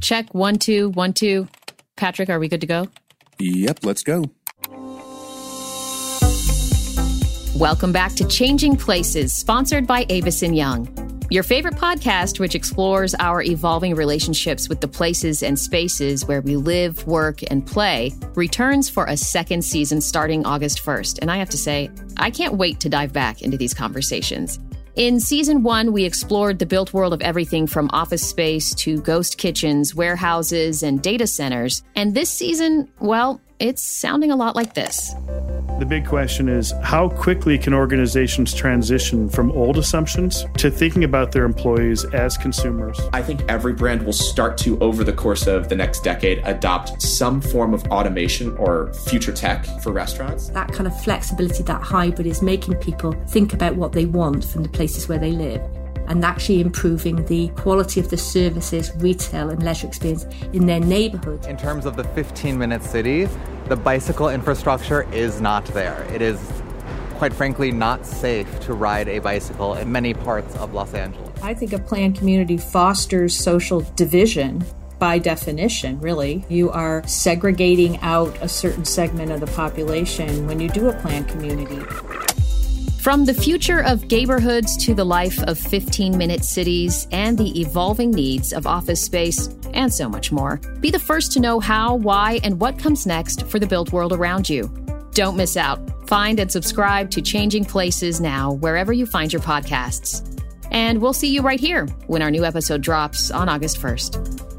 Check one, two, one, two. Patrick, are we good to go? Yep, let's go. Welcome back to Changing Places, sponsored by Avison Young. Your favorite podcast, which explores our evolving relationships with the places and spaces where we live, work, and play, returns for a second season starting August 1st. And I have to say, I can't wait to dive back into these conversations. In season one, we explored the built world of everything from office space to ghost kitchens, warehouses, and data centers. And this season, well, it's sounding a lot like this. The big question is how quickly can organizations transition from old assumptions to thinking about their employees as consumers? I think every brand will start to, over the course of the next decade, adopt some form of automation or future tech for restaurants. That kind of flexibility, that hybrid, is making people think about what they want from the places where they live and actually improving the quality of the services, retail, and leisure experience in their neighborhood. In terms of the 15 minute city, the bicycle infrastructure is not there. It is, quite frankly, not safe to ride a bicycle in many parts of Los Angeles. I think a planned community fosters social division by definition, really. You are segregating out a certain segment of the population when you do a planned community. From the future of neighborhoods to the life of 15 minute cities and the evolving needs of office space and so much more. Be the first to know how, why, and what comes next for the built world around you. Don't miss out. Find and subscribe to Changing Places now, wherever you find your podcasts. And we'll see you right here when our new episode drops on August 1st.